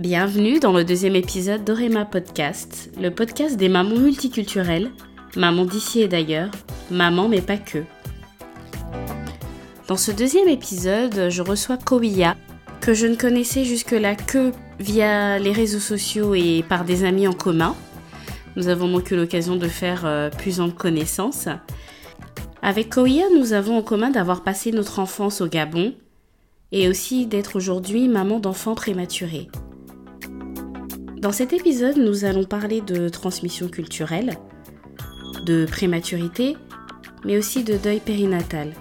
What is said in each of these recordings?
Bienvenue dans le deuxième épisode d'Orema Podcast, le podcast des mamans multiculturelles, mamans d'ici et d'ailleurs, mamans mais pas que. Dans ce deuxième épisode, je reçois Kowia, que je ne connaissais jusque-là que via les réseaux sociaux et par des amis en commun. Nous avons donc eu l'occasion de faire euh, plus en connaissance. Avec Kowia, nous avons en commun d'avoir passé notre enfance au Gabon et aussi d'être aujourd'hui maman d'enfants prématurés. Dans cet épisode, nous allons parler de transmission culturelle, de prématurité, mais aussi de deuil périnatal.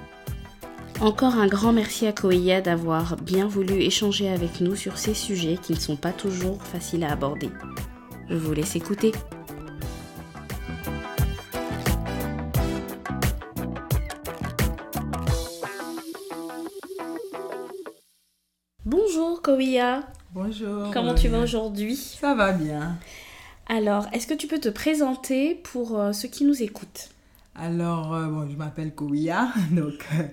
Encore un grand merci à Koïa d'avoir bien voulu échanger avec nous sur ces sujets qui ne sont pas toujours faciles à aborder. Je vous laisse écouter. Bonjour Koïa. Bonjour. Comment tu vas aujourd'hui? Ça va bien. Alors, est-ce que tu peux te présenter pour euh, ceux qui nous écoutent? Alors, euh, bon, je m'appelle Kouya, donc, euh,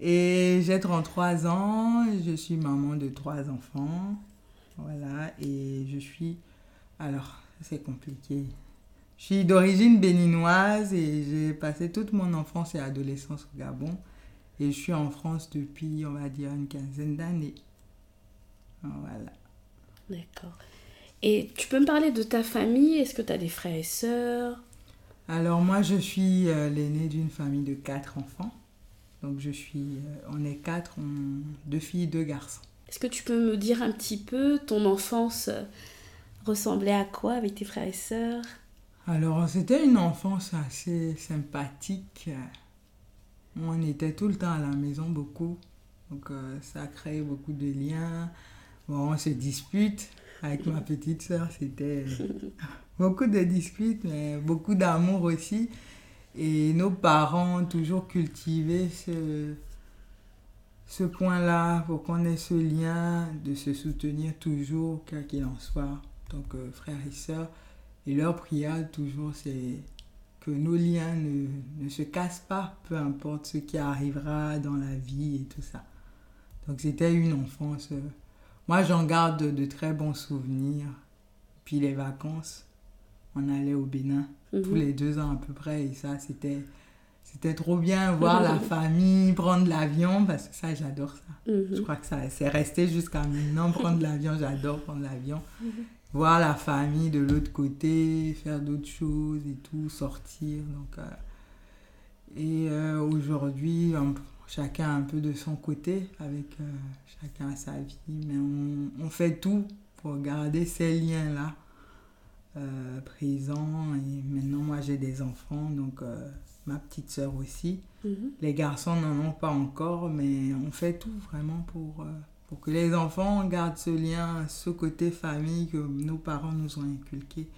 et j'ai 33 ans, je suis maman de trois enfants, voilà, et je suis, alors, c'est compliqué. Je suis d'origine béninoise et j'ai passé toute mon enfance et adolescence au Gabon. Et je suis en France depuis, on va dire, une quinzaine d'années. Voilà. D'accord. Et tu peux me parler de ta famille? Est-ce que tu as des frères et sœurs? Alors moi, je suis euh, l'aîné d'une famille de quatre enfants. Donc je suis, euh, on est quatre, on- deux filles, deux garçons. Est-ce que tu peux me dire un petit peu ton enfance euh, ressemblait à quoi avec tes frères et sœurs? Alors c'était une enfance assez sympathique. On était tout le temps à la maison beaucoup. Donc euh, ça a créé beaucoup de liens. Bon, on se dispute. Avec ma petite sœur, c'était beaucoup de disputes, mais beaucoup d'amour aussi. Et nos parents ont toujours cultivé ce, ce point-là pour qu'on ait ce lien de se soutenir toujours, quel qu'il en soit. Donc, euh, frères et sœurs. Et leur prière, toujours, c'est que nos liens ne, ne se cassent pas, peu importe ce qui arrivera dans la vie et tout ça. Donc, c'était une enfance. euh, moi, j'en garde de, de très bons souvenirs. Puis les vacances, on allait au Bénin tous Mhm. les deux ans à peu près. Et ça, c'était, c'était trop bien, voir la famille, prendre l'avion, parce que ça, j'adore ça. Mhm. Je crois que ça c'est resté jusqu'à maintenant, prendre l'avion, j'adore prendre l'avion. Voir la famille de l'autre côté, faire d'autres choses et tout, sortir. Donc, euh, et euh, aujourd'hui, on- chacun un peu de son côté, avec euh, chacun sa vie, mais on, on fait tout pour garder ces liens-là euh, présents. Et maintenant, moi, j'ai des enfants, donc euh, ma petite sœur aussi. Mhm. Les garçons n'en ont pas encore, mais on fait tout vraiment pour, pour que les enfants gardent ce lien, ce côté famille que nos parents nous ont inculqué,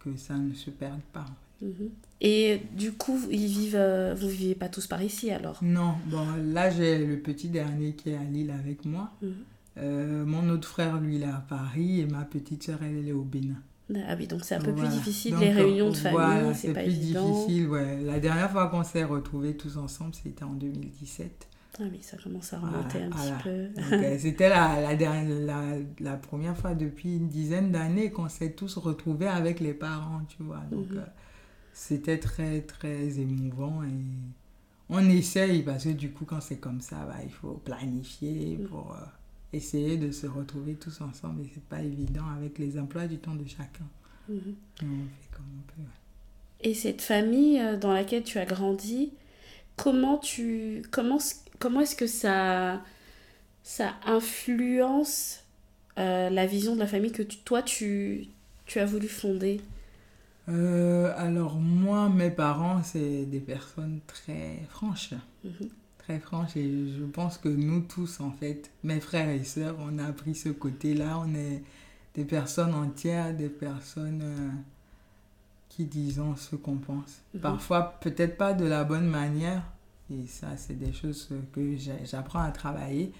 que ça ne se perde pas. Mhm. Et du coup, ils vivent, euh, vous vivez pas tous par ici alors Non, bon, là j'ai le petit dernier qui est à Lille avec moi. Mhm. Euh, mon autre frère, lui, il est à Paris et ma petite sœur, elle, elle est au Bénin. Ah oui, donc c'est un peu Voilà. plus difficile, Donc, les réunions de euh, famille, voilà, c'est pas plus évident. difficile, ouais. La dernière fois qu'on s'est retrouvés tous ensemble, c'était en 2017. Ah oui, ça commence à remonter un petit peu. Euh, C'était la, la, dernière- la, la première fois depuis une dizaine d'années qu'on s'est tous retrouvés avec les parents, tu vois. Donc, Mhm. euh, c'était très, très émouvant et on essaye parce que du coup, quand c'est comme ça, bah, il faut planifier Mhm. pour euh, essayer de se retrouver tous ensemble et c'est pas évident avec les emplois du temps de chacun. Mhm. Mais on fait comme on peut. ouais. Et cette famille euh, dans laquelle tu as grandi, comment tu comment comment est-ce que ça ça influence euh, la vision de la famille que tu- toi tu tu as voulu fonder? Euh, alors moi, mes parents, c'est des personnes très franches. Mhm. Très franches et je pense que nous tous, en fait, mes frères et sœurs, on a pris ce côté-là. On est des personnes entières, des personnes euh, qui disons ce qu'on pense. Mhm. Parfois, peut-être pas de la bonne manière. Et ça, c'est des choses que j'apprends à travailler.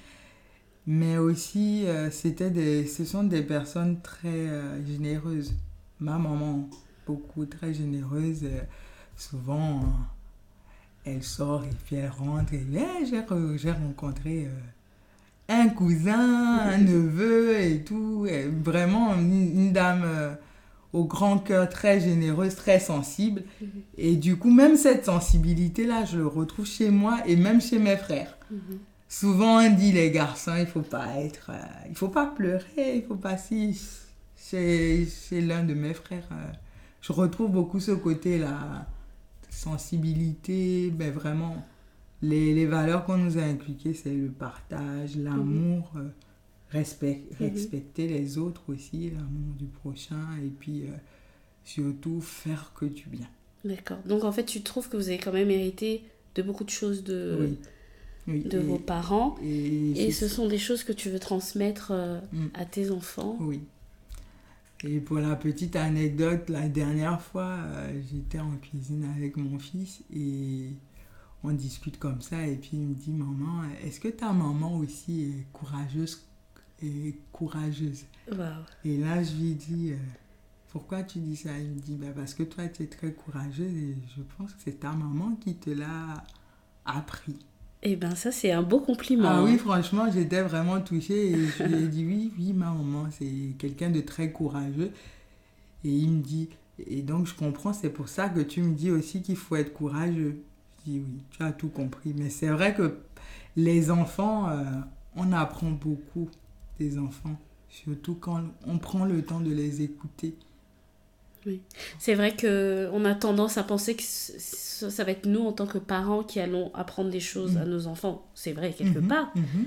Mais aussi, euh, c'était des, ce sont des personnes très euh, généreuses. Ma maman, beaucoup, très généreuse. euh, souvent, elle sort et puis elle rentre et Eh, j'ai re- j'ai rencontré euh, un cousin, un neveu et tout. Et vraiment une, une dame euh, au grand cœur, très généreuse, très sensible. Mhm. Et du coup, même cette sensibilité-là, je le retrouve chez moi et même chez mes frères. Mhm. Souvent, on dit les garçons, il faut pas être, euh, il faut pas pleurer, il faut pas si. Chez, chez l'un de mes frères, euh, je retrouve beaucoup ce côté-là, sensibilité, ben vraiment, les, les valeurs qu'on nous a inculquées, c'est le partage, l'amour, euh, respect, Mhm. respecter les autres aussi, l'amour du prochain, et puis euh, surtout faire que du bien. D'accord. Donc en fait, tu trouves que vous avez quand même hérité de beaucoup de choses de, oui. Oui, de et- vos parents. et ce sont des choses que tu veux transmettre euh, Mm. à tes enfants. Oui. Et pour la petite anecdote, la dernière fois, euh, j'étais en cuisine avec mon fils et on discute comme ça et puis il me dit maman, est-ce que ta maman aussi est courageuse et courageuse? Waouh. Et là je lui dis euh, pourquoi tu dis ça? Il me dit bah, parce que toi tu es très courageuse et je pense que c'est ta maman qui te l'a appris. Eh ben ça, c'est un beau compliment. Ah hein. oui, franchement, j'étais vraiment touchée et je lui ai dit oui, oui, ma maman, c'est quelqu'un de très courageux. Et il me dit, et donc je comprends, c'est pour ça que tu me dis aussi qu'il faut être courageux. Je dis oui, tu as tout compris. Mais c'est vrai que les enfants, euh, on apprend beaucoup des enfants, surtout quand on prend le temps de les écouter. C'est vrai que on a tendance à penser que ça va être nous en tant que parents qui allons apprendre des choses Mhm. à nos enfants. C'est vrai quelque Mhm, part. mhm.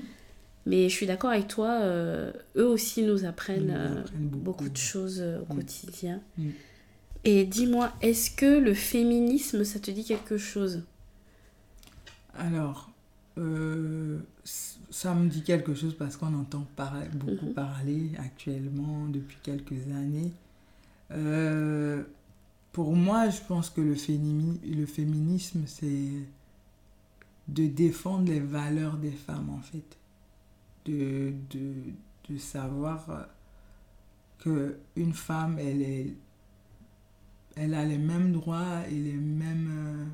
Mais je suis d'accord avec toi. euh, eux aussi nous apprennent, euh, apprennent beaucoup de choses euh, au Mm. quotidien. Mm. Et dis-moi, est-ce que le féminisme, ça te dit quelque chose? Alors, euh, ça me dit quelque chose parce qu'on entend par- beaucoup parler actuellement depuis quelques années. Euh, pour moi, je pense que le, fémini- le féminisme, c'est de défendre les valeurs des femmes, en fait. De, de, de savoir que une femme, elle, est, elle a les mêmes droits et les mêmes... euh,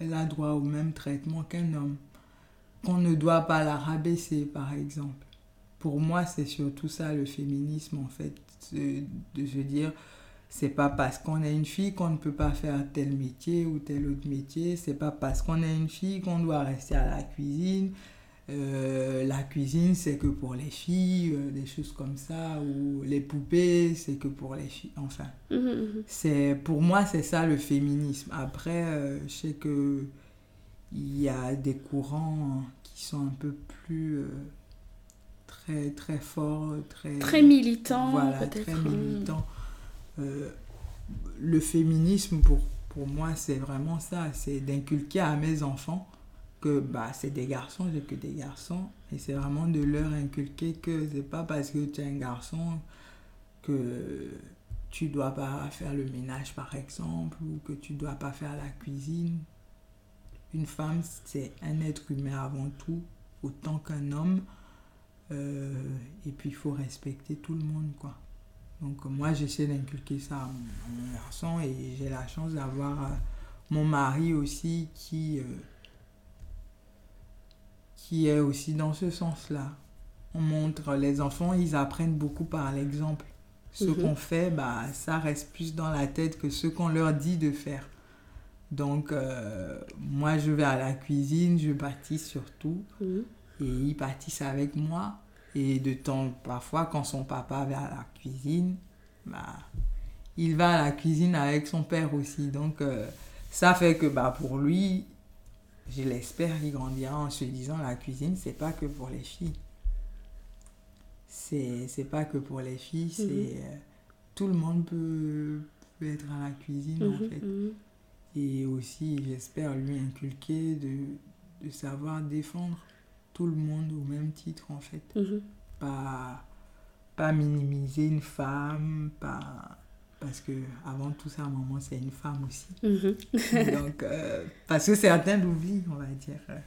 elle a droit au même traitement qu'un homme. Qu'on ne doit pas la rabaisser, par exemple. Pour moi, c'est surtout ça le féminisme, en fait. De, de se dire, c'est pas parce qu'on est une fille qu'on ne peut pas faire tel métier ou tel autre métier. C'est pas parce qu'on est une fille qu'on doit rester à la cuisine. Euh, la cuisine, c'est que pour les filles, euh, des choses comme ça. Ou les poupées, c'est que pour les filles. Enfin, Mhm, mhm. c'est pour moi c'est ça le féminisme après euh, je sais que il y a des courants qui sont un peu plus très très forts très Très militant, voilà très militant Euh, le féminisme pour pour moi c'est vraiment ça c'est d'inculquer à mes enfants que bah c'est des garçons j'ai que des garçons et c'est vraiment de leur inculquer que c'est pas parce que tu es un garçon que tu dois pas faire le ménage par exemple ou que tu dois pas faire la cuisine. Une femme, c'est un être humain avant tout, autant qu'un homme. Euh, et puis il faut respecter tout le monde, quoi. Donc moi, j'essaie d'inculquer ça à mon, garçon et j'ai la chance d'avoir euh, mon mari aussi qui, euh, qui est aussi dans ce sens-là. On montre, les enfants, ils apprennent beaucoup par l'exemple. Ce Mhm. qu'on fait, bah, ça reste plus dans la tête que ce qu'on leur dit de faire. Donc, euh, moi, je vais à la cuisine, je bâtisse surtout, Mhm. Et ils bâtissent avec moi. Et de temps, parfois, quand son papa va à la cuisine, bah, il va à la cuisine avec son père aussi. Donc, euh, ça fait que bah, pour lui, je l'espère, il grandira en se disant la cuisine, c'est pas que pour les filles. C'est pas que pour les filles, c'est euh, tout le monde peut, peut être à la cuisine en Mhm, fait. mhm. Et aussi, j'espère lui inculquer de, de savoir défendre tout le monde au même titre en fait. Mhm. Pas, pas minimiser une femme, pas parce que avant tout ça, maman c'est une femme aussi. Mhm. Donc, euh, parce que certains l'oublient, on va dire. euh,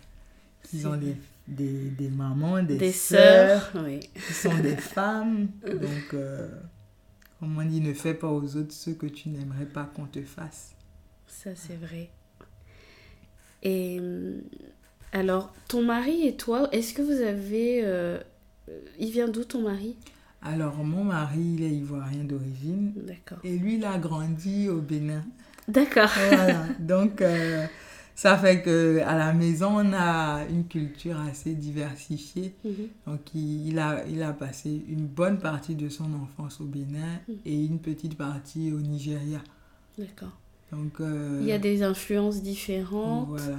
Qu'ils ont des, des, des mamans, des, Des sœurs, sœurs, oui. qui sont des femmes. Donc, euh, comme on dit, ne fais pas aux autres ce que tu n'aimerais pas qu'on te fasse. Ça, c'est vrai. Et hum, Alors, ton mari et toi, est-ce que vous avez... euh, il vient d'où ton mari? Alors, mon mari, il est ivoirien d'origine. D'accord. Et lui, il a grandi au Bénin. D'accord. Voilà. Donc, euh, ça fait que à la maison, on a une culture assez diversifiée. Mhm. Donc, il, il a, il a passé une bonne partie de son enfance au Bénin Mhm. et une petite partie au Nigeria. D'accord. Donc, euh, Il y a des influences différentes, Voilà.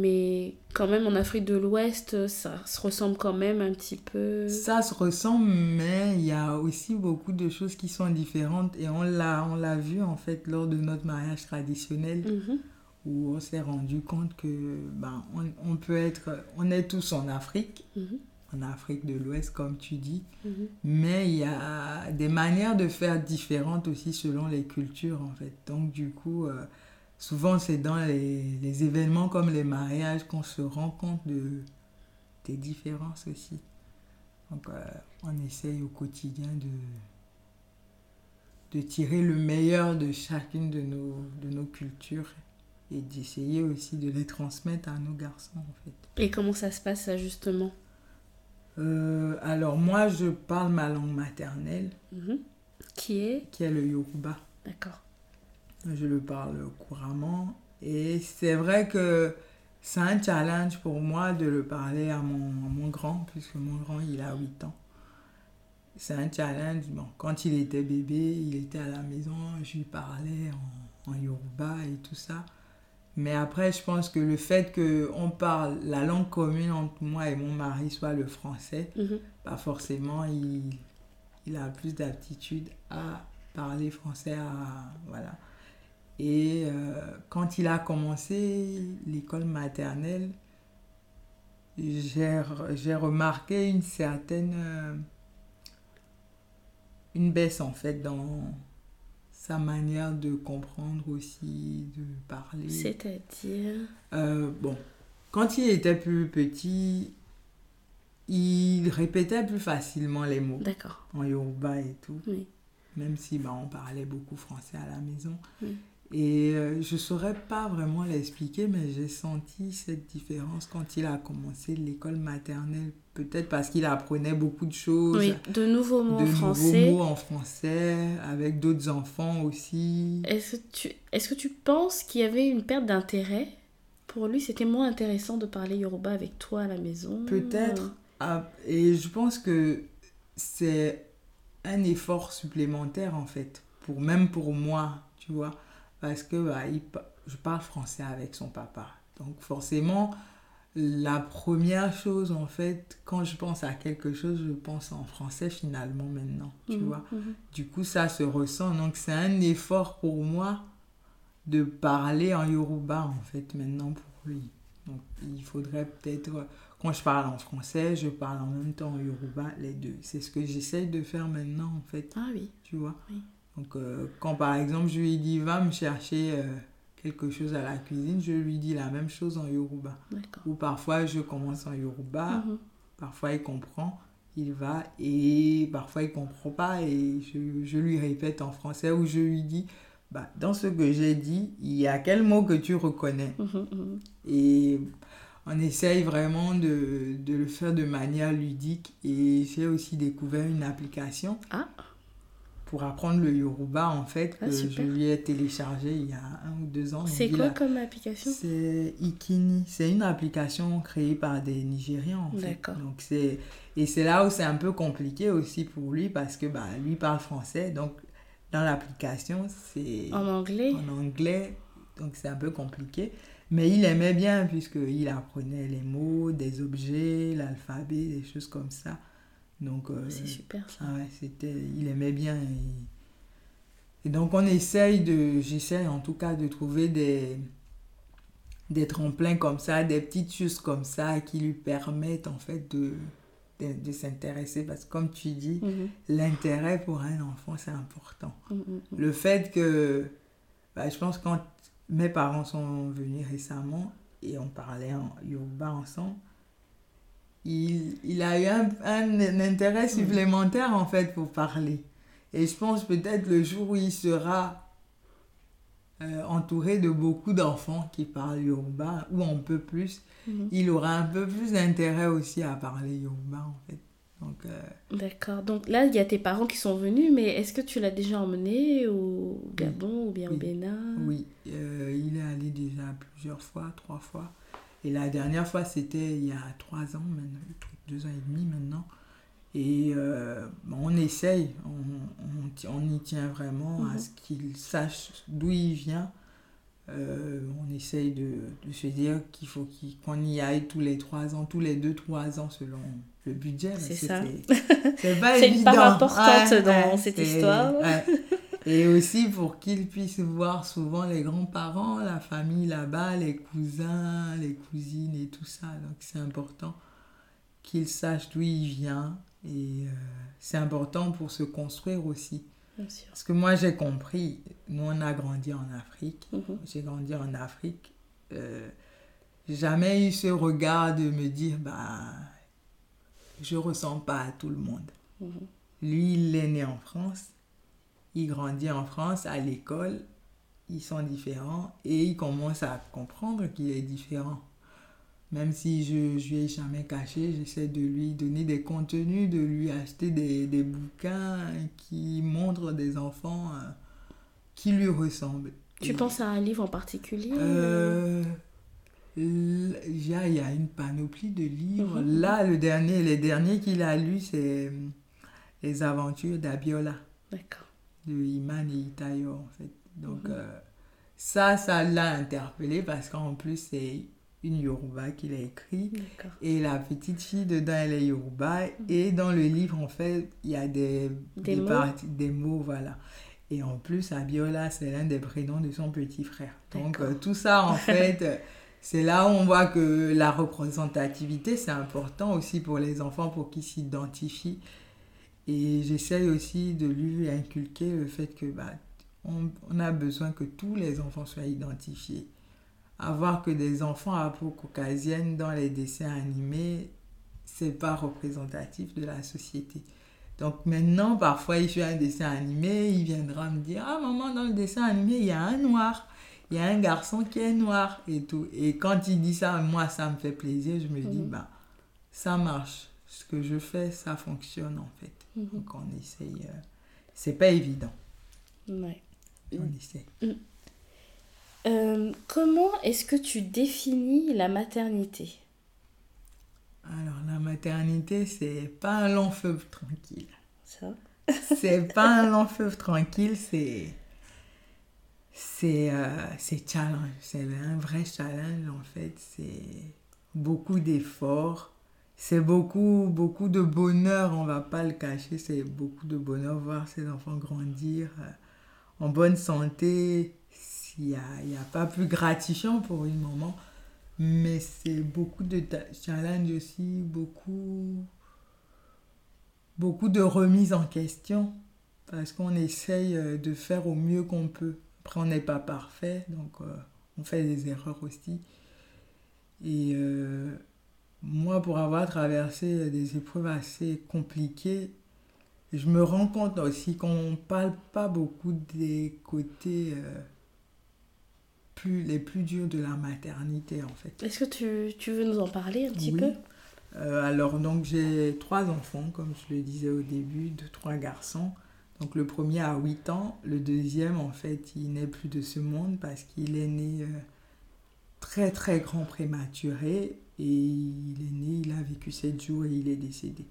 Mais quand même en Afrique de l'Ouest, ça se ressemble quand même un petit peu. Ça se ressemble, mais il y a aussi beaucoup de choses qui sont différentes. Et on l'a, on l'a vu en fait lors de notre mariage traditionnel, Mhm. où on s'est rendu compte que ben, on, on peut être, on est tous en Afrique, Mhm. en Afrique de l'Ouest comme tu dis, Mhm. mais il y a des manières de faire différentes aussi selon les cultures en fait. Donc du coup, euh, souvent c'est dans les, les événements comme les mariages qu'on se rend compte de, des différences aussi. Donc euh, on essaye au quotidien de, de tirer le meilleur de chacune de nos, de nos cultures et d'essayer aussi de les transmettre à nos garçons en fait. Et comment ça se passe ça justement? Euh, alors moi je parle ma langue maternelle Mhm. Qui est? qui est le Yoruba. D'accord. Je le parle couramment et c'est vrai que c'est un challenge pour moi de le parler à mon, à mon grand, puisque mon grand il a 8 ans. C'est un challenge. Bon, quand il était bébé, il était à la maison, je lui parlais en, en Yoruba et tout ça. Mais après, je pense que le fait qu'on parle la langue commune entre moi et mon mari soit le français, Mhm. pas forcément il, il a plus d'aptitude à parler français à, voilà et euh, quand il a commencé l'école maternelle j'ai re- j'ai remarqué une certaine euh, une baisse en fait dans sa manière de comprendre aussi de parler C'est-à-dire? euh, bon, quand il était plus petit, il répétait plus facilement les mots D'accord. en yoruba et tout, Oui. même si bah, on parlait beaucoup français à la maison. Oui. Et euh, je saurais pas vraiment l'expliquer, mais j'ai senti cette différence quand il a commencé l'école maternelle. Peut-être parce qu'il apprenait beaucoup de choses, Oui. De nouveaux mots de en nouveaux français. mots en français, avec d'autres enfants aussi. Est-ce que tu, est-ce que tu penses qu'il y avait une perte d'intérêt? Pour lui, c'était moins intéressant de parler Yoruba avec toi à la maison. Peut-être. Ah, et je pense que c'est un effort supplémentaire en fait, pour, même pour moi, tu vois, parce que bah, il je parle français avec son papa. Donc forcément, la première chose en fait, quand je pense à quelque chose, je pense en français finalement maintenant, tu Mhm, vois. mhm. Du coup, ça se ressent. Donc c'est un effort pour moi de parler en Yoruba en fait maintenant pour lui. Donc il faudrait peut-être, quand je parle en français, je parle en même temps en Yoruba, les deux. C'est ce que j'essaye de faire maintenant en fait, Ah oui. tu vois. Oui. Donc euh, quand par exemple je lui dis va me chercher euh, quelque chose à la cuisine, je lui dis la même chose en Yoruba. Ou parfois je commence en Yoruba, Mhm. Parfois, il comprend, il va, et parfois, il comprend pas, et je, je lui répète en français, ou je lui dis, bah, dans ce que j'ai dit, il y a quel mot que tu reconnais? Mhm, mhm. Et on essaye vraiment de, de le faire de manière ludique, et j'ai aussi découvert une application Ah. Pour apprendre le Yoruba, en fait, Ah, que je lui ai téléchargé il y a un ou deux ans. C'est quoi comme application? C'est Ikini. C'est une application créée par des Nigérians, en fait. Donc c'est et c'est là où c'est un peu compliqué aussi pour lui parce que bah lui parle français, donc dans l'application c'est En anglais en anglais, donc c'est un peu compliqué. Mais il aimait bien puisqu'il apprenait les mots, des objets, l'alphabet, des choses comme ça. Donc euh, C'est super ça. ah ouais, c'était, il aimait bien. Et, et donc on essaye de, j'essaye en tout cas de trouver des, des tremplins comme ça, des petites choses comme ça qui lui permettent en fait de, de, de s'intéresser. Parce que comme tu dis, Mhm, l'intérêt pour un enfant c'est important. mhm, mhm. Le fait que, bah, je pense quand mes parents sont venus récemment et on parlait en yoruba ensemble, il, il a eu un, un- un intérêt supplémentaire en fait pour parler. Et je pense peut-être le jour où il sera euh, entouré de beaucoup d'enfants qui parlent Yoruba, ou un peu plus, Mhm. il aura un peu plus d'intérêt aussi à parler Yoruba, en fait. Donc, euh, D'accord. Donc là, il y a tes parents qui sont venus, mais est-ce que tu l'as déjà emmené au Gabon ou bien au. Bénin? Oui, euh, il est allé déjà plusieurs fois, trois fois. Et la dernière fois, c'était il y a trois ans maintenant, deux ans et demi maintenant. Et euh, on essaye, on, on, y tient vraiment à Mhm. ce qu'il sache d'où il vient. Euh, on essaye de, de se dire qu'il faut qu'il- qu'on y aille tous les trois ans, tous les deux, trois ans selon le budget. C'est ça. c'est- une part importante dans cette histoire. ouais. Et aussi pour qu'il puisse voir souvent les grands-parents, la famille là-bas, les cousins, les cousines et tout ça. Donc c'est important qu'il sache d'où il vient. Et euh, c'est important pour se construire aussi. Bien sûr. Parce que moi j'ai compris, nous on a grandi en Afrique. Mhm. J'ai grandi en Afrique. Euh, jamais eu ce regard de me dire, bah, je ressens pas à tout le monde. Mhm. Lui, il est né en France. Il grandit en France à l'école. Ils sont différents et il commence à comprendre qu'il est différent. Même si je ne lui ai jamais caché, j'essaie de lui donner des contenus, de lui acheter des, des bouquins qui montrent des enfants euh, qui lui ressemblent. Tu Et- penses à un livre en particulier euh, l- il y, a, il y a une panoplie de livres. Mhm. Là, le dernier, les derniers qu'il a lus, c'est euh, Les aventures d'Abiola, D'accord. De Iman et Itayo, en fait. Donc, Mhm. euh, ça, ça l'a interpellé parce qu'en plus, c'est une Yoruba qu'il a écrit. Et la petite fille dedans, elle est Yoruba. Et dans le livre, en fait, il y a des, Des mots. parties- des mots, voilà. Et en plus, Abiola, c'est l'un des prénoms de son petit frère. Donc, euh, tout ça, en fait, euh, c'est là où on voit que la représentativité, c'est important aussi pour les enfants, pour qu'ils s'identifient. Et j'essaye aussi de lui inculquer le fait que bah, on, on a besoin que tous les enfants soient identifiés. Avoir que des enfants à peau caucasienne dans les dessins animés, c'est pas représentatif de la société. Donc maintenant, parfois, il fait un dessin animé, il viendra me dire Ah, maman, dans le dessin animé, il y a un noir, il y a un garçon qui est noir et tout. Et quand il dit ça, moi, ça me fait plaisir. Je me dis Mhm. Bah, ça marche. Ce que je fais, ça fonctionne en fait. Mhm. Donc on essaye. euh, C'est pas évident. Ouais. On essaye. Euh, comment est-ce que tu définis la maternité? Alors la maternité, c'est pas un long fleuve tranquille. Ça C'est pas un long fleuve tranquille, c'est. C'est euh, c'est challenge. C'est un vrai challenge en fait. C'est beaucoup d'efforts. C'est beaucoup, beaucoup de bonheur, on va pas le cacher. C'est beaucoup de bonheur voir ces enfants grandir euh, en bonne santé. Il n'y a, a pas plus gratifiant pour une maman. Mais c'est beaucoup de challenge aussi, beaucoup, beaucoup de remise en question. Parce qu'on essaye euh, de faire au mieux qu'on peut. Après, on n'est pas parfait, donc euh, on fait des erreurs aussi. Et moi, pour avoir traversé des épreuves assez compliquées, je me rends compte aussi qu'on ne parle pas beaucoup des côtés euh, plus, les plus durs de la maternité, en fait. Est-ce que tu, tu veux nous en parler un petit Oui. peu? Euh, alors, donc, j'ai trois enfants, comme je le disais au début, de trois garçons. Donc, le premier a 8 ans. Le deuxième, en fait, il n'est plus de ce monde parce qu'il est né euh, très, très grand prématuré. Et il est né, il a vécu 7 jours et il est décédé.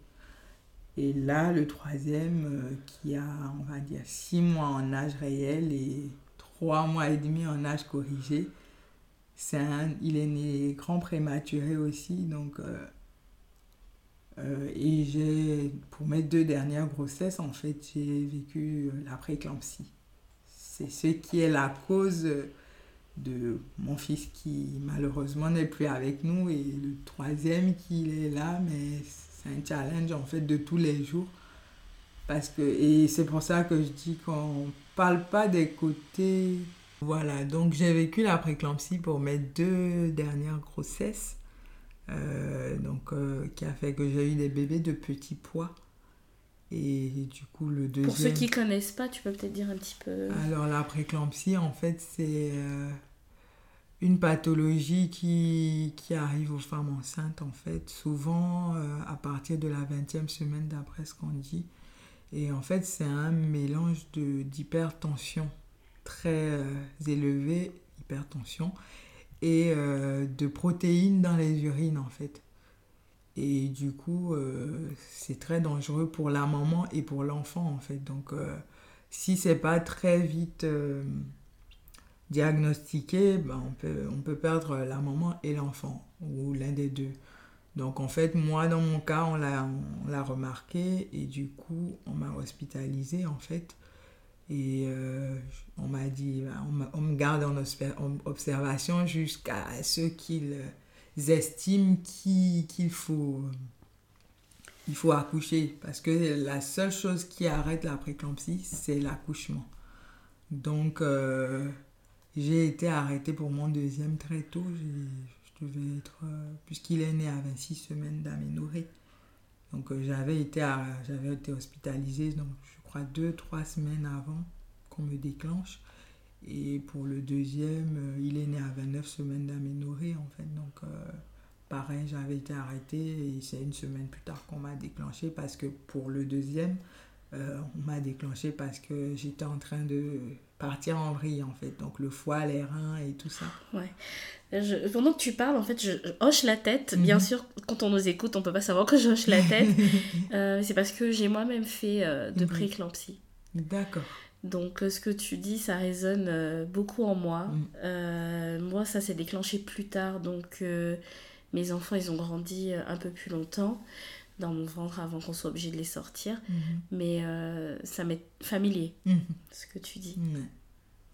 Et là, le troisième, euh, qui a, on va dire, 6 mois en âge réel et 3 mois et demi en âge corrigé, c'est un, il est né grand prématuré aussi. Donc, euh, euh, et j'ai, pour mes deux dernières grossesses, en fait, j'ai vécu la préclampsie. C'est ce qui est la cause de mon fils qui malheureusement n'est plus avec nous et le troisième qui est là, mais c'est un challenge en fait de tous les jours. Parce que, et c'est pour ça que je dis qu'on parle pas des côtés. Voilà, donc j'ai vécu la préclampsie pour mes deux dernières grossesses. Euh, donc, euh, qui a fait que j'ai eu des bébés de petits poids. Et du coup, le deuxième... Pour ceux qui connaissent pas, tu peux peut-être dire un petit peu... Alors, la préclampsie, en fait, c'est euh, une pathologie qui, qui arrive aux femmes enceintes, en fait, souvent euh, à partir de la 20e semaine, d'après ce qu'on dit. Et en fait, c'est un mélange d'hypertension très euh, élevée, hypertension, et de protéines dans les urines, en fait. Et du coup, euh, c'est très dangereux pour la maman et pour l'enfant, en fait. Donc, euh, si c'est pas très vite euh, diagnostiqué, ben on, peut, on peut perdre la maman et l'enfant, ou l'un des deux. Donc, en fait, moi, dans mon cas, on l'a remarqué, et du coup, on m'a hospitalisé, en fait. Et on m'a dit, ben, on, me garde en observation jusqu'à ce qu'il estiment qu'il faut, il faut accoucher. Parce que la seule chose qui arrête la préclampsie, c'est l'accouchement. Donc, euh, j'ai été arrêtée pour mon deuxième très tôt. Je devais. Euh, puisqu'il est né à 26 semaines d'aménorrhée. Donc, euh, j'avais été, j'avais été hospitalisée, donc, je crois, deux, trois semaines avant qu'on me déclenche. Et pour le deuxième, euh, il est né à 29 semaines d'aménorrhée, en fait. Donc, euh, pareil, j'avais été arrêtée et c'est une semaine plus tard qu'on m'a déclenché parce que pour le deuxième, euh, on m'a déclenché parce que j'étais en train de partir en vrille, en fait. Donc, le foie, les reins et tout ça. Ouais. pendant que tu parles, en fait, je, hoche la tête. Bien mhm. sûr, quand on nous écoute, on peut pas savoir que je hoche la tête. c'est parce que j'ai moi-même fait de mhm. préclampsie. D'accord. Donc euh, ce que tu dis, ça résonne euh, beaucoup en moi. Mm. Euh, moi, ça s'est déclenché plus tard. Donc mes enfants, ils ont grandi un peu plus longtemps dans mon ventre avant qu'on soit obligé de les sortir. Mm-hmm. Mais ça m'est familier, mm-hmm. ce que tu dis.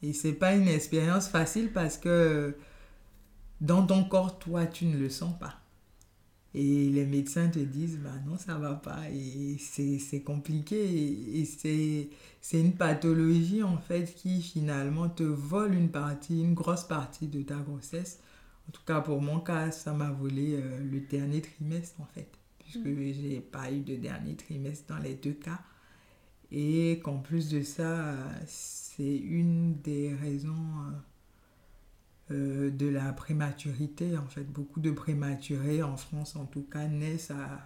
Et c'est pas une expérience facile parce que dans ton corps, toi, tu ne le sens pas. Et les médecins te disent, bah non, ça va pas. Et c'est compliqué. Et, c'est une pathologie, en fait, qui finalement te vole une partie, une grosse partie de ta grossesse. En tout cas, pour mon cas, ça m'a volé euh, le dernier trimestre, en fait. Puisque mm. j'ai pas eu de dernier trimestre dans les deux cas. Et qu'en plus de ça, c'est une des raisons... Euh, euh, de la prématurité. En fait, beaucoup de prématurés en France, en tout cas, naissent à,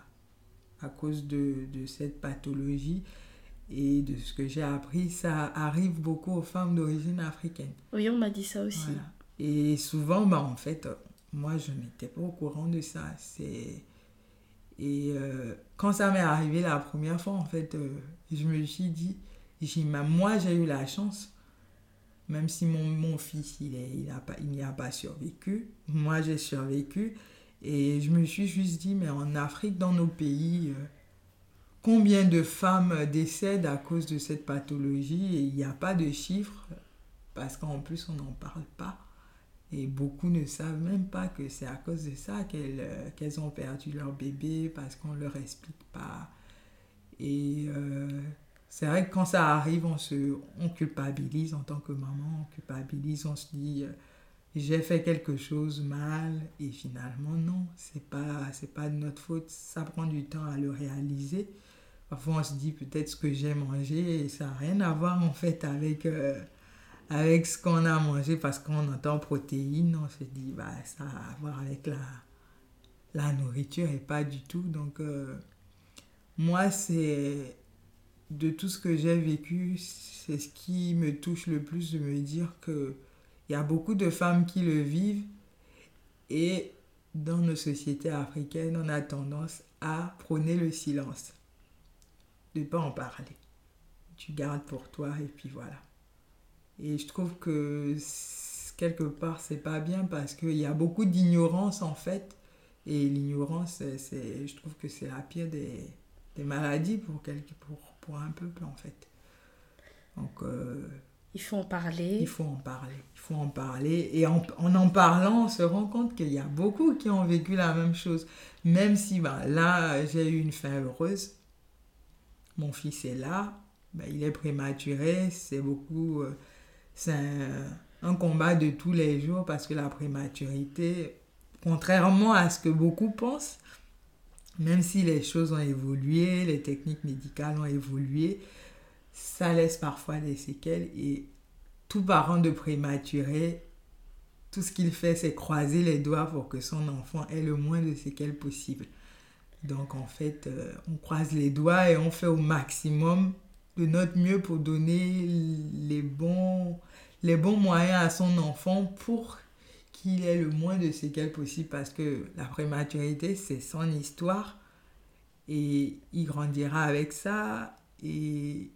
à cause de, de, cette pathologie. Et de ce que j'ai appris, ça arrive beaucoup aux femmes d'origine africaine. Oui, on m'a dit ça aussi. Et souvent, bah, en fait, moi, je n'étais pas au courant de ça. C'est... Et euh, quand ça m'est arrivé la première fois, en fait, euh, je me suis dit, moi, j'ai eu la chance même si mon, mon fils, il, est, il, a pas, il n'y a pas survécu, moi j'ai survécu. Et je me suis juste dit, mais en Afrique, dans nos pays, euh, combien de femmes décèdent à cause de cette pathologie Et il n'y a pas de chiffres, parce qu'en plus, on n'en parle pas. Et beaucoup ne savent même pas que c'est à cause de ça qu'elles euh, ont perdu leur bébé, parce qu'on ne leur explique pas. Et euh, c'est vrai que quand ça arrive, on se on culpabilise en tant que maman, on culpabilise, on se dit euh, j'ai fait quelque chose mal et finalement non, c'est pas c'est pas de notre faute, ça prend du temps à le réaliser. Parfois on se dit peut-être ce que j'ai mangé ça n'a rien à voir en fait avec euh, avec ce qu'on a mangé parce qu'on entend protéines, on se dit bah ça a à voir avec la la nourriture et pas du tout. Donc euh, moi c'est de tout ce que j'ai vécu, c'est ce qui me touche le plus de me dire que il y a beaucoup de femmes qui le vivent et dans nos sociétés africaines, on a tendance à prôner le silence, de ne pas en parler. Tu gardes pour toi et puis voilà. Et je trouve que quelque part, c'est pas bien parce qu'il y a beaucoup d'ignorance en fait. Et l'ignorance, c'est, je trouve que c'est la pire des, des maladies pour, quelque, pour, pour un peuple en fait. Donc, euh, il faut en parler. Il faut en parler. Il faut en parler. Et en en, en parlant, on se rend compte qu'il y a beaucoup qui ont vécu la même chose. Même si bah, là, j'ai eu une fin heureuse. Mon fils est là. Bah, il est prématuré. C'est beaucoup. Euh, c'est un, un, combat de tous les jours parce que la prématurité, contrairement à ce que beaucoup pensent, même si les choses ont évolué, les techniques médicales ont évolué, ça laisse parfois des séquelles et tout parent de prématuré, tout ce qu'il fait, c'est croiser les doigts pour que son enfant ait le moins de séquelles possible. Donc en fait, euh, on croise les doigts et on fait au maximum de notre mieux pour donner les bons, les bons moyens à son enfant pour qu'il ait le moins de séquelles possible parce que la prématurité, c'est son histoire et il grandira avec ça et,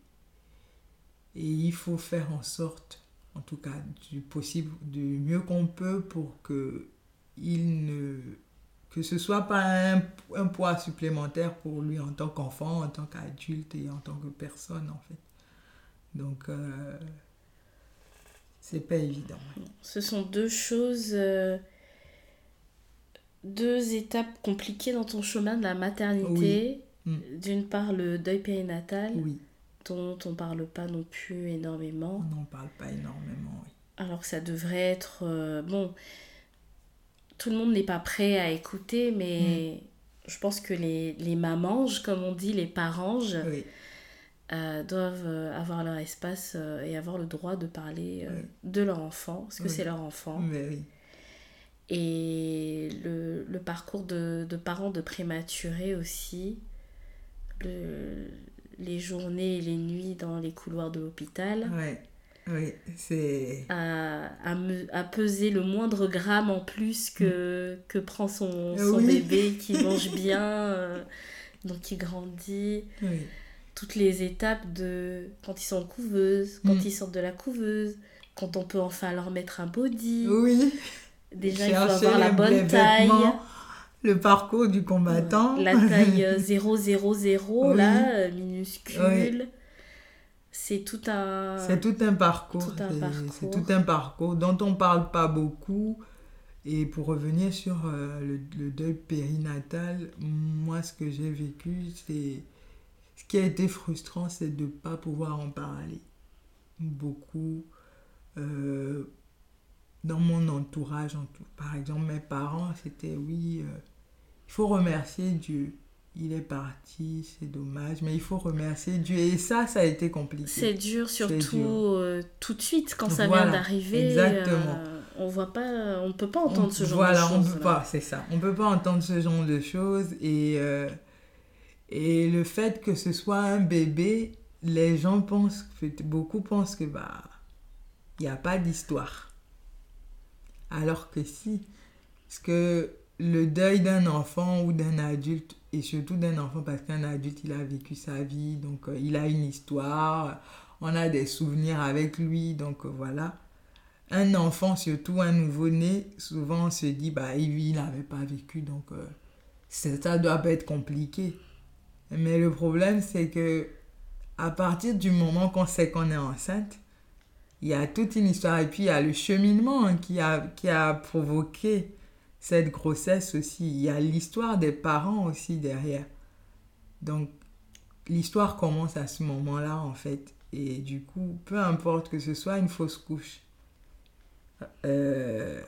et il faut faire en sorte, en tout cas du possible, du mieux qu'on peut pour que il ne que ce soit pas un, poids supplémentaire pour lui en tant qu'enfant, en tant qu'adulte et en tant que personne en fait. Donc euh, c'est pas évident. Ce sont deux choses, euh, deux étapes compliquées dans ton chemin de la maternité. Mm. D'une part, le deuil périnatal, oui. dont on parle pas non plus énormément. On n'en parle pas énormément, oui. Alors que ça devrait être... Euh, bon, tout le monde n'est pas prêt à écouter, mais mm. je pense que les, les mamanges, comme on dit, les parents, oui. Euh, doivent euh, avoir leur espace euh, et avoir le droit de parler de leur enfant, parce que c'est leur enfant. oui. Et le, le parcours de, de, parents de prématurés aussi, le, les journées et les nuits dans les couloirs de l'hôpital. Ouais. Oui, c'est... À, à, me, à, peser le moindre gramme en plus que, mm. que prend son, bébé qui mange bien, donc qui grandit. Oui toutes les étapes de quand ils sont en couveuse, quand mm. ils sortent de la couveuse, quand on peut enfin leur mettre un body. Oui. Déjà, il faut avoir la bonne taille. Le parcours du combattant. La taille 000, oui. là, euh, minuscule. Oui. C'est tout un... C'est tout un parcours. C'est tout un parcours dont on ne parle pas beaucoup. Et pour revenir sur euh, le, le, deuil périnatal, moi, ce que j'ai vécu, c'est ce qui a été frustrant, c'est de ne pas pouvoir en parler. Beaucoup euh, dans mon entourage, en tout. par exemple mes parents, c'était oui, euh, il faut remercier Dieu. Il est parti, c'est dommage, mais il faut remercier Dieu. Et ça, ça a été compliqué. C'est dur, surtout euh, tout de suite, quand ça voilà, vient d'arriver. Exactement. on voit pas, on peut pas entendre on, ce genre voilà, de choses. on peut pas, c'est ça. On peut pas entendre ce genre de choses. Et et le fait que ce soit un bébé, les gens pensent, beaucoup pensent que bah, il n'y a pas d'histoire. Alors que si, parce que le deuil d'un enfant ou d'un adulte, et surtout d'un enfant parce qu'un adulte, il a vécu sa vie, donc euh, il a une histoire, on a des souvenirs avec lui, donc euh, voilà. Un enfant, surtout un nouveau-né, souvent on se dit, bah, il n'avait pas vécu, donc euh, ça doit pas être compliqué. Mais le problème, c'est que à partir du moment qu'on sait qu'on est enceinte, il y a toute une histoire. Et puis, il y a le cheminement hein, qui, a, qui a provoqué cette grossesse aussi. Il y a l'histoire des parents aussi derrière. Donc, l'histoire commence à ce moment-là, en fait. Et du coup, peu importe que ce soit une fausse couche, euh,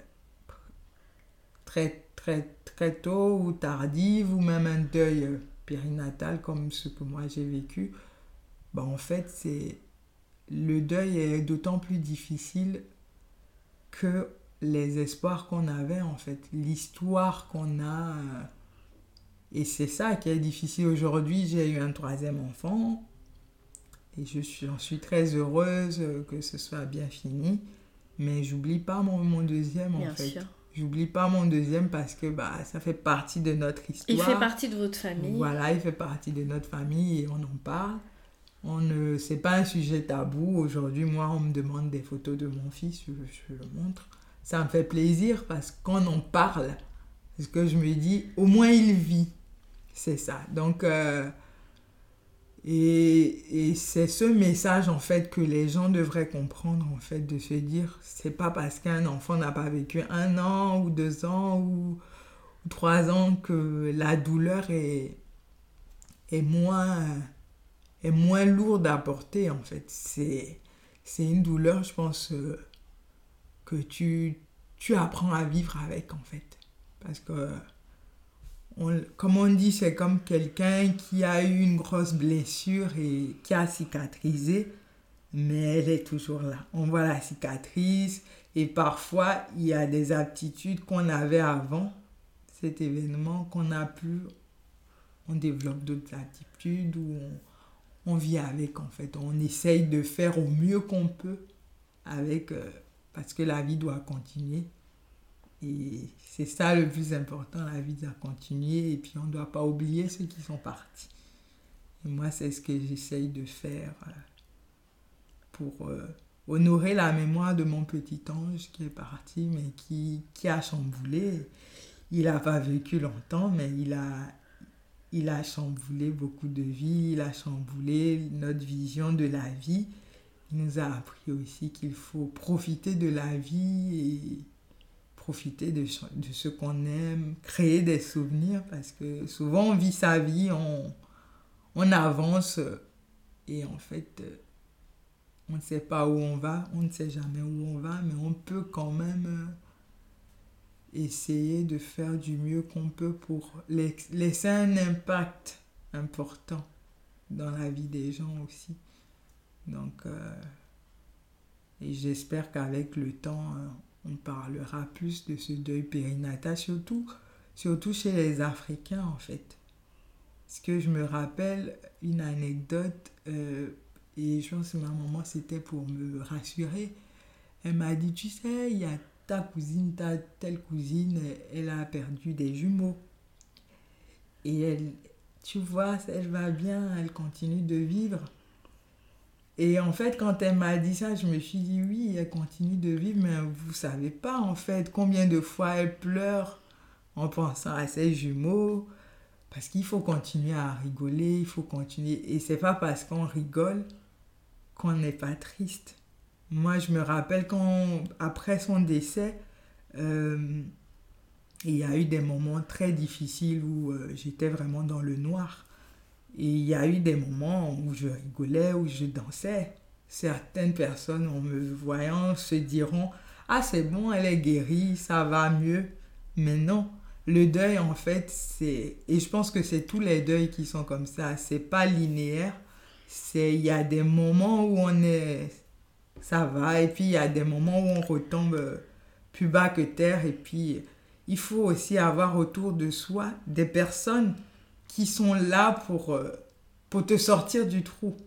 très, très, très tôt ou tardive, ou même un deuil périnatal comme ce que moi j'ai vécu, bah en fait, c'est le deuil est d'autant plus difficile que les espoirs qu'on avait, en fait, l'histoire qu'on a. Et c'est ça qui est difficile aujourd'hui. J'ai eu un troisième enfant et je suis, j'en suis très heureuse que ce soit bien fini. Mais j'oublie pas mon, mon deuxième, bien en fait. Sûr. J'oublie pas mon deuxième parce que bah, ça fait partie de notre histoire. Il fait partie de votre famille. Voilà, il fait partie de notre famille et on en parle. On ne, c'est pas un sujet tabou. Aujourd'hui, moi, on me demande des photos de mon fils, je, je le montre. Ça me fait plaisir parce qu'on en parle. Parce que je me dis, au moins il vit. C'est ça. Donc, euh, et, et c'est ce message en fait que les gens devraient comprendre en fait de se dire c'est pas parce qu'un enfant n'a pas vécu un an ou deux ans ou, trois ans que la douleur est, est moins est moins lourde à porter en fait. C'est c'est une douleur je pense euh, que tu tu apprends à vivre avec en fait. Parce que comme on dit, c'est comme quelqu'un qui a eu une grosse blessure et qui a cicatrisé, mais elle est toujours là. On voit la cicatrice et parfois il y a des aptitudes qu'on avait avant cet événement qu'on a pu, on développe d'autres aptitudes ou on, vit avec en fait. On essaye de faire au mieux qu'on peut avec, euh, parce que la vie doit continuer. Et c'est ça le plus important, la vie doit continuer et puis on ne doit pas oublier ceux qui sont partis. Et moi, c'est ce que j'essaye de faire euh, pour euh, honorer la mémoire de mon petit ange qui est parti, mais qui, qui a chamboulé. Il n'a pas vécu longtemps, mais il a, il a chamboulé beaucoup de vies, il a chamboulé notre vision de la vie. Il nous a appris aussi qu'il faut profiter de la vie profiter de, ce qu'on aime, créer des souvenirs, parce que souvent on vit sa vie, on, avance et en fait on ne sait pas où on va, on ne sait jamais où on va, mais on peut quand même euh, essayer de faire du mieux qu'on peut pour laisser un impact important dans la vie des gens aussi. Donc, euh, et j'espère qu'avec le temps, euh, on parlera plus de ce deuil périnatal, surtout, surtout chez les Africains en fait. Ce que je me rappelle, une anecdote, euh, et je pense que ma maman, c'était pour me rassurer. Elle m'a dit, tu sais, il y a ta cousine, ta telle cousine, elle a perdu des jumeaux. Et elle, tu vois, elle va bien, elle continue de vivre. Et en fait, quand elle m'a dit ça, je me suis dit oui, elle continue de vivre, mais vous savez pas en fait combien de fois elle pleure en pensant à ses jumeaux. Parce qu'il faut continuer à rigoler, il faut continuer. Et c'est pas parce qu'on rigole qu'on n'est pas triste. Moi, je me rappelle quand, après son décès, euh, il y a eu des moments très difficiles où euh, j'étais vraiment dans le noir. Il y a eu des moments où je rigolais, où je dansais. Certaines personnes, en me voyant, se diront Ah, c'est bon, elle est guérie, ça va mieux. Mais non, le deuil, en fait, c'est. Et je pense que c'est tous les deuils qui sont comme ça. C'est pas linéaire. C'est. Il y a des moments où on est. Ça va. Et puis, il y a des moments où on retombe plus bas que terre. Et puis, il faut aussi avoir autour de soi des personnes qui sont là pour, euh, pour te sortir du trou.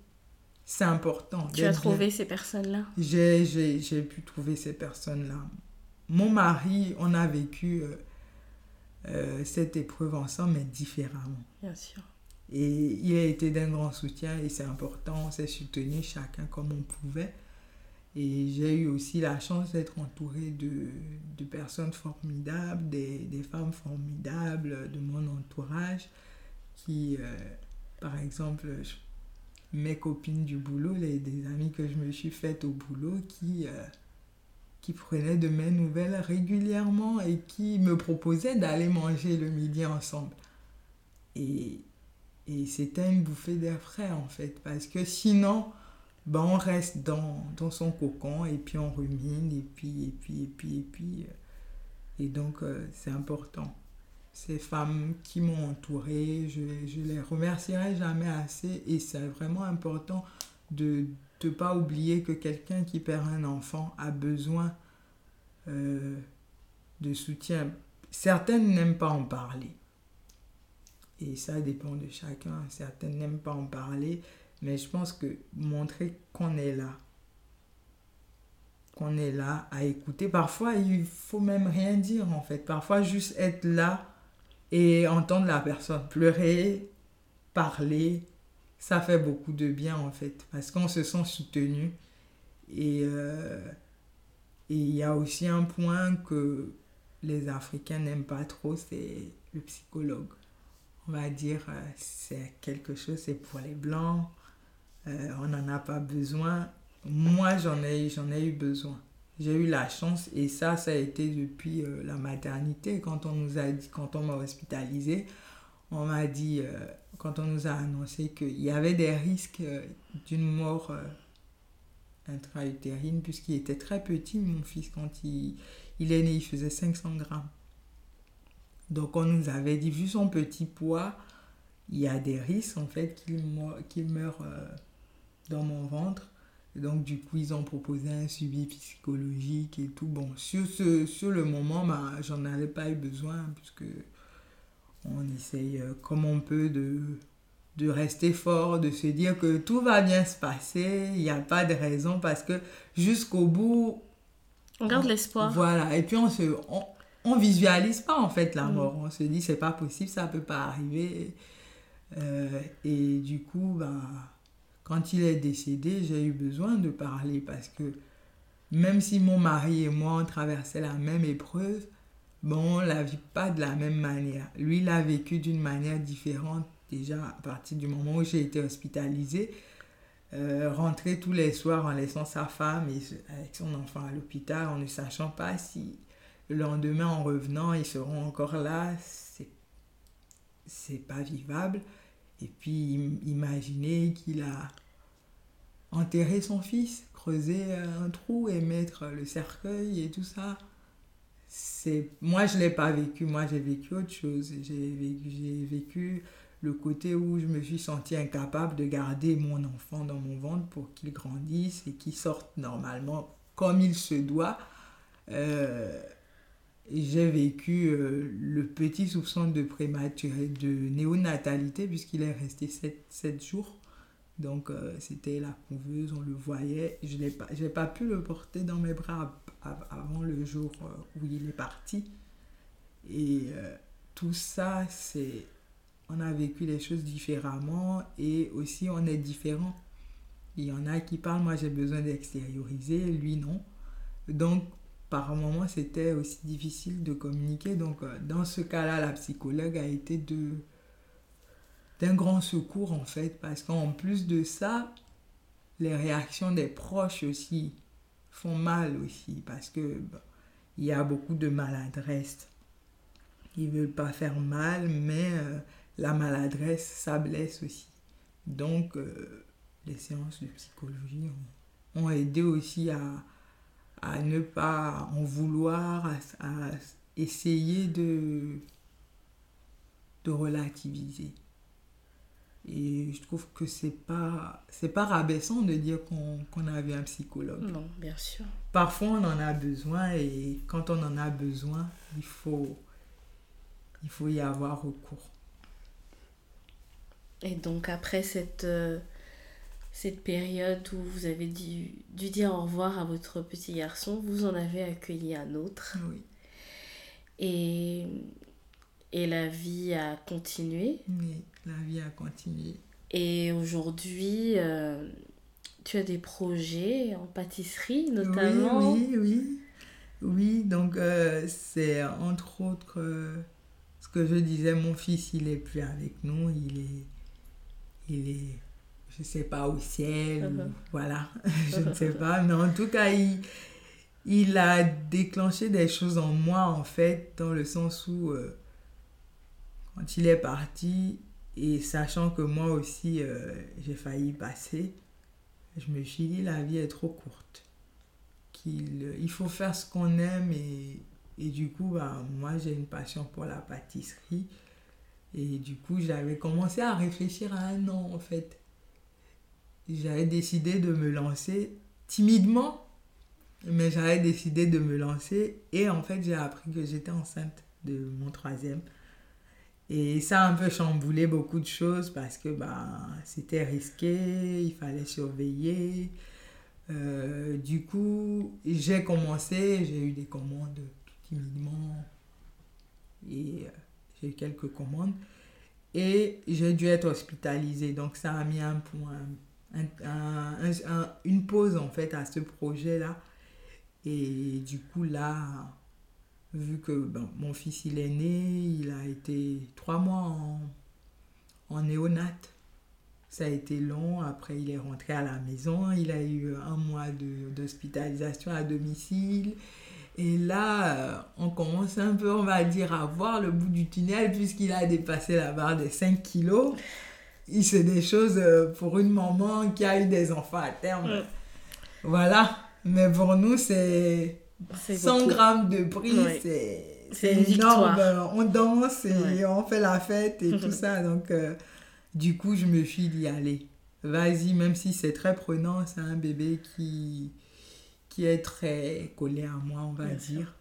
C'est important. Tu as trouvé ces personnes-là? J'ai pu trouver ces personnes-là. Mon mari, on a vécu euh, euh, cette épreuve ensemble, mais différemment. Bien sûr. Et il a été d'un grand soutien et c'est important, on s'est soutenu chacun comme on pouvait. Et j'ai eu aussi la chance d'être entourée de, de, personnes formidables, des, des, femmes formidables de mon entourage qui, euh, par exemple, mes copines du boulot, les, des amis que je me suis faites au boulot, qui, euh, qui prenaient de mes nouvelles régulièrement et qui me proposaient d'aller manger le midi ensemble. Et, et c'était une bouffée d'air frais en fait, parce que sinon, ben, on reste dans, dans son cocon et puis on rumine et puis, et puis, et puis, et puis. Euh, et donc, c'est important ces femmes qui m'ont entourée. Je, je les remercierai jamais assez et c'est vraiment important de ne pas oublier que quelqu'un qui perd un enfant a besoin euh, de soutien. Certaines n'aiment pas en parler. Et ça dépend de chacun. Certaines n'aiment pas en parler. Mais je pense que montrer qu'on est là, qu'on est là à écouter. Parfois, il faut même rien dire en fait. Parfois, juste être là et entendre la personne pleurer, parler, ça fait beaucoup de bien en fait, parce qu'on se sent soutenu. Euh, et il y a aussi un point que les Africains n'aiment pas trop, c'est le psychologue. On va dire, euh, c'est quelque chose, c'est pour les Blancs, euh, on n'en a pas besoin. Moi, j'en ai, j'en ai eu besoin j'ai eu la chance et ça, ça a été depuis euh, la maternité. Quand on nous a dit, quand on m'a hospitalisé, on m'a dit, euh, quand on nous a annoncé qu'il y avait des risques euh, d'une mort intra-utérine, puisqu'il était très petit, mon fils, quand il, il est né, il faisait 500 grammes. Donc on nous avait dit, vu son petit poids, il y a des risques en fait qu'il meure euh, dans mon ventre. Donc du coup, ils ont proposé un suivi psychologique et tout. Bon, sur, ce, sur le moment, bah, j'en avais pas eu besoin puisque on essaye euh, comme on peut de, de rester fort, de se dire que tout va bien se passer, il n'y a pas de raison parce que jusqu'au bout... On garde l'espoir. Voilà, et puis on se... On, visualise pas en fait la mm. mort. On se dit c'est pas possible, ça peut pas arriver. Euh, et du coup, bah, quand il est décédé, j'ai eu besoin de parler parce que même si mon mari et moi on traversait la même épreuve, bon, on la vit pas de la même manière. Lui, il a vécu d'une manière différente déjà à partir du moment où j'ai été hospitalisée. Euh, rentrer tous les soirs en laissant sa femme et avec son enfant à l'hôpital en ne sachant pas si le lendemain en revenant ils seront encore là, c'est pas vivable. Et puis imaginer qu'il a enterré son fils, creusé un trou et mettre le cercueil et tout ça. C'est moi je l'ai pas vécu, moi j'ai vécu autre chose. J'ai vécu, j'ai vécu le côté où je me suis sentie incapable de garder mon enfant dans mon ventre pour qu'il grandisse et qu'il sorte normalement comme il se doit. Euh, j'ai vécu euh, le petit soupçon de prématuré, de néonatalité, puisqu'il est resté 7, jours. Donc, euh, c'était la couveuse, on le voyait. Je n'ai pas, pas pu le porter dans mes bras avant le jour où il est parti. Et tout ça, c'est on a vécu les choses différemment et aussi on est différent. Il y en a qui parlent, moi j'ai besoin d'extérioriser, lui non. Donc par moments c'était aussi difficile de communiquer. Donc euh, dans ce cas-là, la psychologue a été de d'un grand secours en fait parce qu'en plus de ça, les réactions des proches aussi font mal aussi parce que il y a beaucoup de maladresse. Ils veulent pas faire mal, mais euh, la maladresse, ça blesse aussi. Donc, euh, les séances de psychologie ont, aidé aussi à, ne pas en vouloir, à, essayer de, de relativiser. Et je trouve que c'est pas c'est pas rabaissant de dire qu'on a avait un psychologue. Non, bien sûr. Parfois on en a besoin et quand on en a besoin, il faut il faut y avoir recours. Et donc après cette, euh, cette période où vous avez dû, dû, dire au revoir à votre petit garçon, vous en avez accueilli un autre. Oui. Et, et la vie a continué. Oui, la vie a continué. Et aujourd'hui, euh, tu as des projets en pâtisserie notamment? Oui, oui, oui. Oui, donc euh, c'est entre autres ce que je disais, mon fils, il est plus avec nous, il est il est, je sais pas, au ciel, uh-huh. voilà, je ne sais pas, mais en tout cas, il, il a déclenché des choses en moi, en fait, dans le sens où, euh, quand il est parti, et sachant que moi aussi, euh, j'ai failli passer, je me suis dit, la vie est trop courte. Qu'il il faut faire ce qu'on aime et, et du coup, bah, moi, j'ai une passion pour la pâtisserie. Et du coup, j'avais commencé à réfléchir à un an, en fait. J'avais décidé de me lancer timidement, mais j'avais décidé de me lancer. Et en fait, j'ai appris que j'étais enceinte de mon troisième. Et ça a un peu chamboulé beaucoup de choses parce que bah, c'était risqué, il fallait surveiller. Euh, du coup, j'ai commencé, j'ai eu des commandes timidement. Et euh, j'ai eu quelques commandes. Et j'ai dû être hospitalisée. Donc ça a mis un point, une pause en fait à ce projet-là. Et du coup là, vu que mon fils il est né, il a été trois mois en, en néonate. Ça a été long. Après, il est rentré à la maison. Il a eu un mois d'hospitalisation à domicile. Et là, on commence un peu, on va dire, à voir le bout du tunnel puisqu'il a dépassé la barre des 5 kilos. C'est des choses euh, pour une maman qui a eu des enfants à terme. Voilà. Mais pour nous, c'est 100 grammes de prix, c'est énorme. On danse et on fait la fête et tout ça. Donc, euh, du coup, je me suis dit, allez, vas-y, même si c'est très prenant, c'est un bébé qui, qui est très collé à moi, on va dire.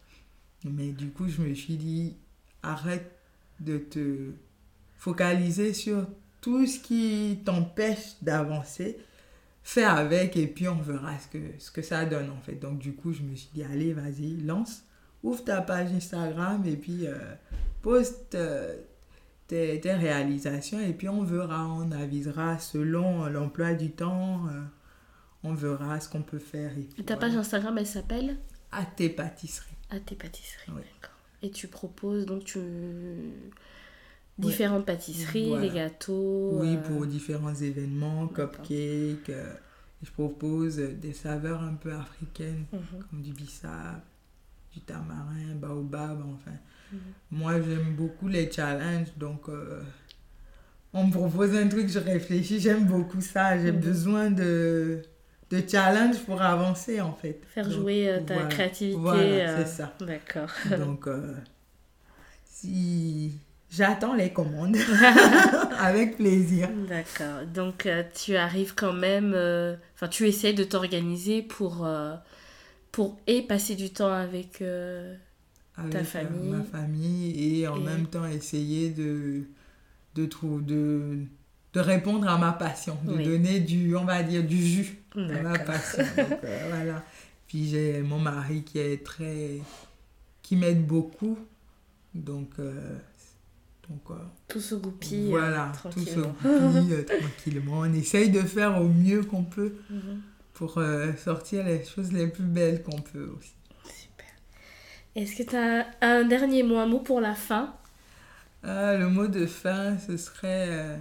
Mais du coup, je me suis dit, arrête de te focaliser sur tout ce qui t'empêche d'avancer. Fais avec et puis on verra ce que, ce que ça donne en fait. Donc du coup, je me suis dit, allez, vas-y, lance. Ouvre ta page Instagram et puis euh, poste euh, tes, tes, réalisations et puis on verra, on avisera selon l'emploi du temps. Euh, on verra ce qu'on peut faire. Et, ta page Instagram, elle s'appelle? À tes pâtisseries. À tes pâtisseries, d'accord. Et tu proposes donc tu différentes pâtisseries, les gâteaux. Oui, euh, pour différents événements, cupcakes. Euh, je propose des saveurs un peu africaines, mhm. comme du bissap, du tamarin, baobab, enfin. Mhm. Moi, j'aime beaucoup les challenges, donc euh, on me propose un truc, je réfléchis, j'aime beaucoup ça. J'ai mhm. besoin de, de challenge pour avancer, en fait. Faire jouer ta créativité. Voilà, c'est ça. D'accord. donc, si J'attends les commandes avec plaisir. D'accord. Donc euh, tu arrives quand même, euh, enfin tu essaies de t'organiser pour, euh, pour et passer du temps avec, ta famille. ma famille et en même temps essayer de, de, de, de répondre à ma passion, de donner du, on va dire, du jus à ma passion. Donc, voilà. Puis j'ai mon mari qui est très, qui m'aide beaucoup. Donc tout se goupille. Voilà, tout se goupille euh, tranquillement. On essaye de faire au mieux qu'on peut mhm. pour euh, sortir les choses les plus belles qu'on peut aussi. Super. Est-ce que tu as un dernier mot, un mot pour la fin? Euh, Le mot de fin, ce serait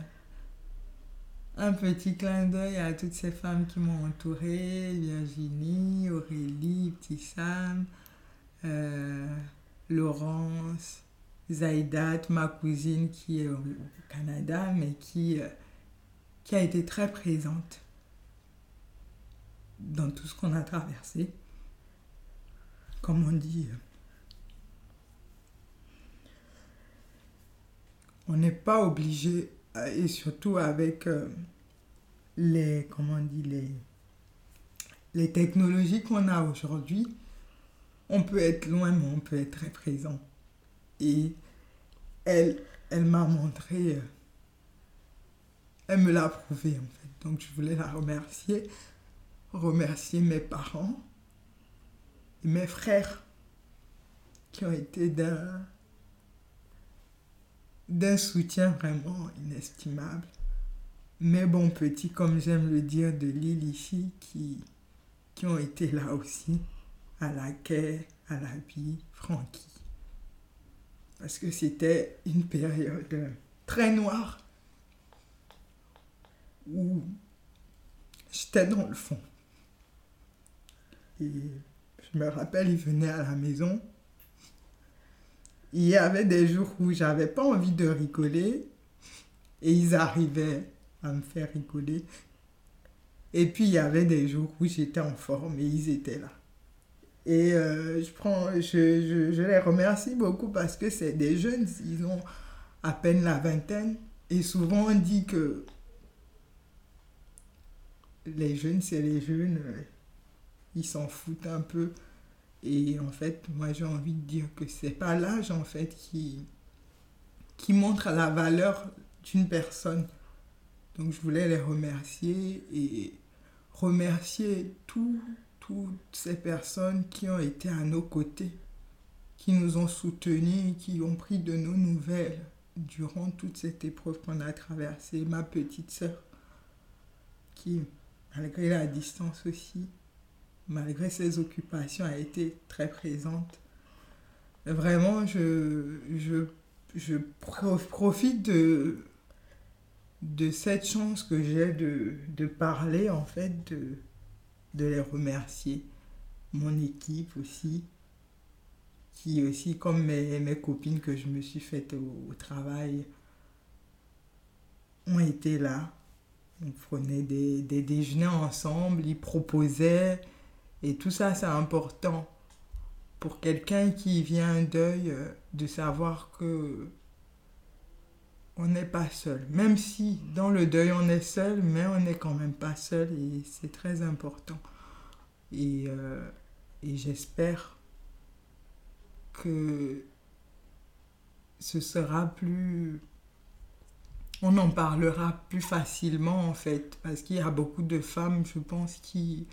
un petit clin d'œil à toutes ces femmes qui m'ont entourée Virginie, Aurélie, Petit Sam, Laurence. Zaïdat, ma cousine qui est au Canada, mais qui, euh, qui a été très présente dans tout ce qu'on a traversé. Comme on dit, euh, on n'est pas obligé, euh, et surtout avec les, comment les, les technologies qu'on a aujourd'hui, on peut être loin, mais on peut être très présent. Et elle, elle m'a montré, euh, elle me l'a prouvé en fait. Donc je voulais la remercier, remercier mes parents et mes frères qui ont été d'un d'un soutien vraiment inestimable. Mes bons petits, comme j'aime le dire de l'île ici, qui, ont été là aussi, à la quai, à la vie, Francky parce que c'était une période très noire où j'étais dans le fond. Et je me rappelle, ils venaient à la maison. Il y avait des jours où j'avais pas envie de rigoler et ils arrivaient à me faire rigoler. Et puis il y avait des jours où j'étais en forme et ils étaient là. Et euh, je, prends, je, je, les remercie beaucoup parce que c'est des jeunes, ils ont à peine la vingtaine. Et souvent on dit que les jeunes, c'est les jeunes, euh, ils s'en foutent un peu. Et en fait, moi j'ai envie de dire que c'est pas l'âge en fait qui, qui montre la valeur d'une personne. Donc je voulais les remercier et remercier tout toutes ces personnes qui ont été à nos côtés, qui nous ont soutenus, qui ont pris de nos nouvelles durant toute cette épreuve qu'on a traversée. Ma petite sœur, qui, malgré la distance aussi, malgré ses occupations, a été très présente. Vraiment, je, je, je profite de, de cette chance que j'ai de, de parler, en fait, de, de les remercier. Mon équipe aussi, qui aussi, comme mes, mes copines que je me suis faites au, travail, ont été là. On prenait des, des déjeuners ensemble, ils proposaient, et tout ça, c'est important. pour quelqu'un qui vient un deuil, euh, de savoir que on n'est pas seul. Même si dans le deuil on est seul, mais on n'est quand même pas seul et c'est très important. Et, euh, et j'espère que ce sera plus... On en parlera plus facilement en fait, parce qu'il y a beaucoup de femmes, je pense, qui,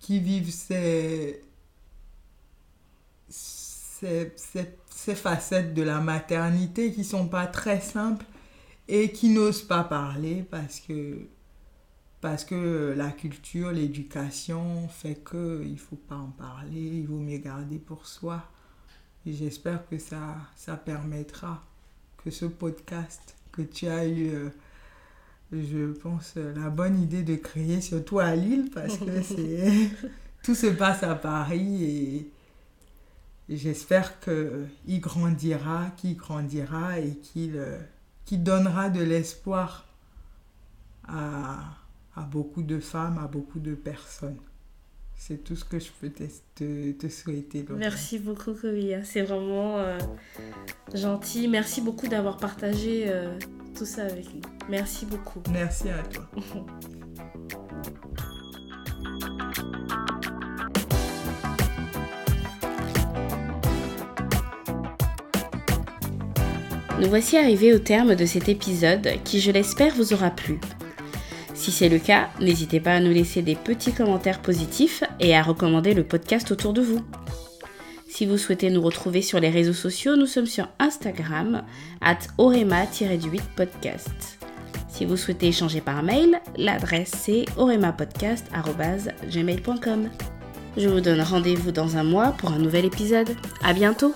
qui vivent ces, ces, ces, facettes de la maternité qui sont pas très simples et qui n'osent pas parler parce que parce que la culture, l'éducation fait que il faut pas en parler, il vaut mieux garder pour soi. J'espère que ça, ça permettra que ce podcast que tu as eu, euh, je pense, la bonne idée de créer, surtout à Lille, parce que c'est tout se passe à Paris et, j'espère qu'il grandira, qu'il grandira et qu'il euh, donnera de l'espoir à, à beaucoup de femmes, à beaucoup de personnes. C'est tout ce que je peux te, te, souhaiter. Merci beaucoup, Kovia. C'est vraiment euh, gentil. Merci beaucoup d'avoir partagé euh, tout ça avec nous. Merci beaucoup. Merci à toi. Nous voici arrivés au terme de cet épisode qui, je l'espère, vous aura plu. Si c'est le cas, n'hésitez pas à nous laisser des petits commentaires positifs et à recommander le podcast autour de vous. Si vous souhaitez nous retrouver sur les réseaux sociaux, nous sommes sur Instagram, at orema-8 podcast. Si vous souhaitez échanger par mail, l'adresse c'est oremapodcast.gmail.com. Je vous donne rendez-vous dans un mois pour un nouvel épisode. À bientôt!